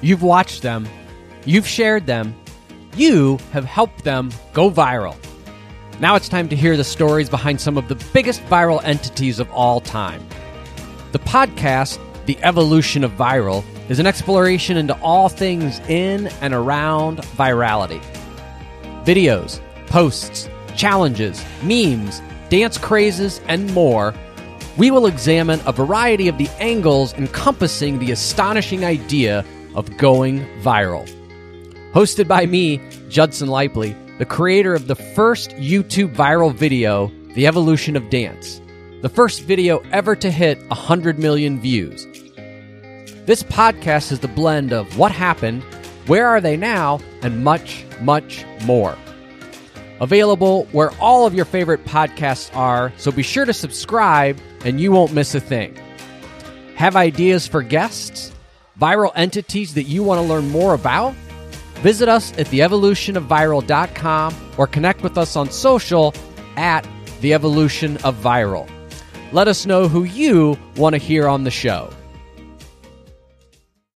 You've watched them, you've shared them, you have helped them go viral. Now it's time to hear the stories behind some of the biggest viral entities of all time. The podcast, The Evolution of Viral, is an exploration into all things in and around virality. Videos, posts, challenges, memes, dance crazes, and more. We will examine a variety of the angles encompassing the astonishing idea of going viral. Hosted by me, Judson Laipply, the creator of the first YouTube viral video, The Evolution of Dance, the first video ever to hit 100 million views. This podcast is the blend of what happened, where are they now, and much, much more. Available where all of your favorite podcasts are, so be sure to subscribe and you won't miss a thing. Have ideas for guests? Viral entities that you want to learn more about? Visit us at theevolutionofviral.com or connect with us on social at the evolution of viral. Let us know who you want to hear on the show.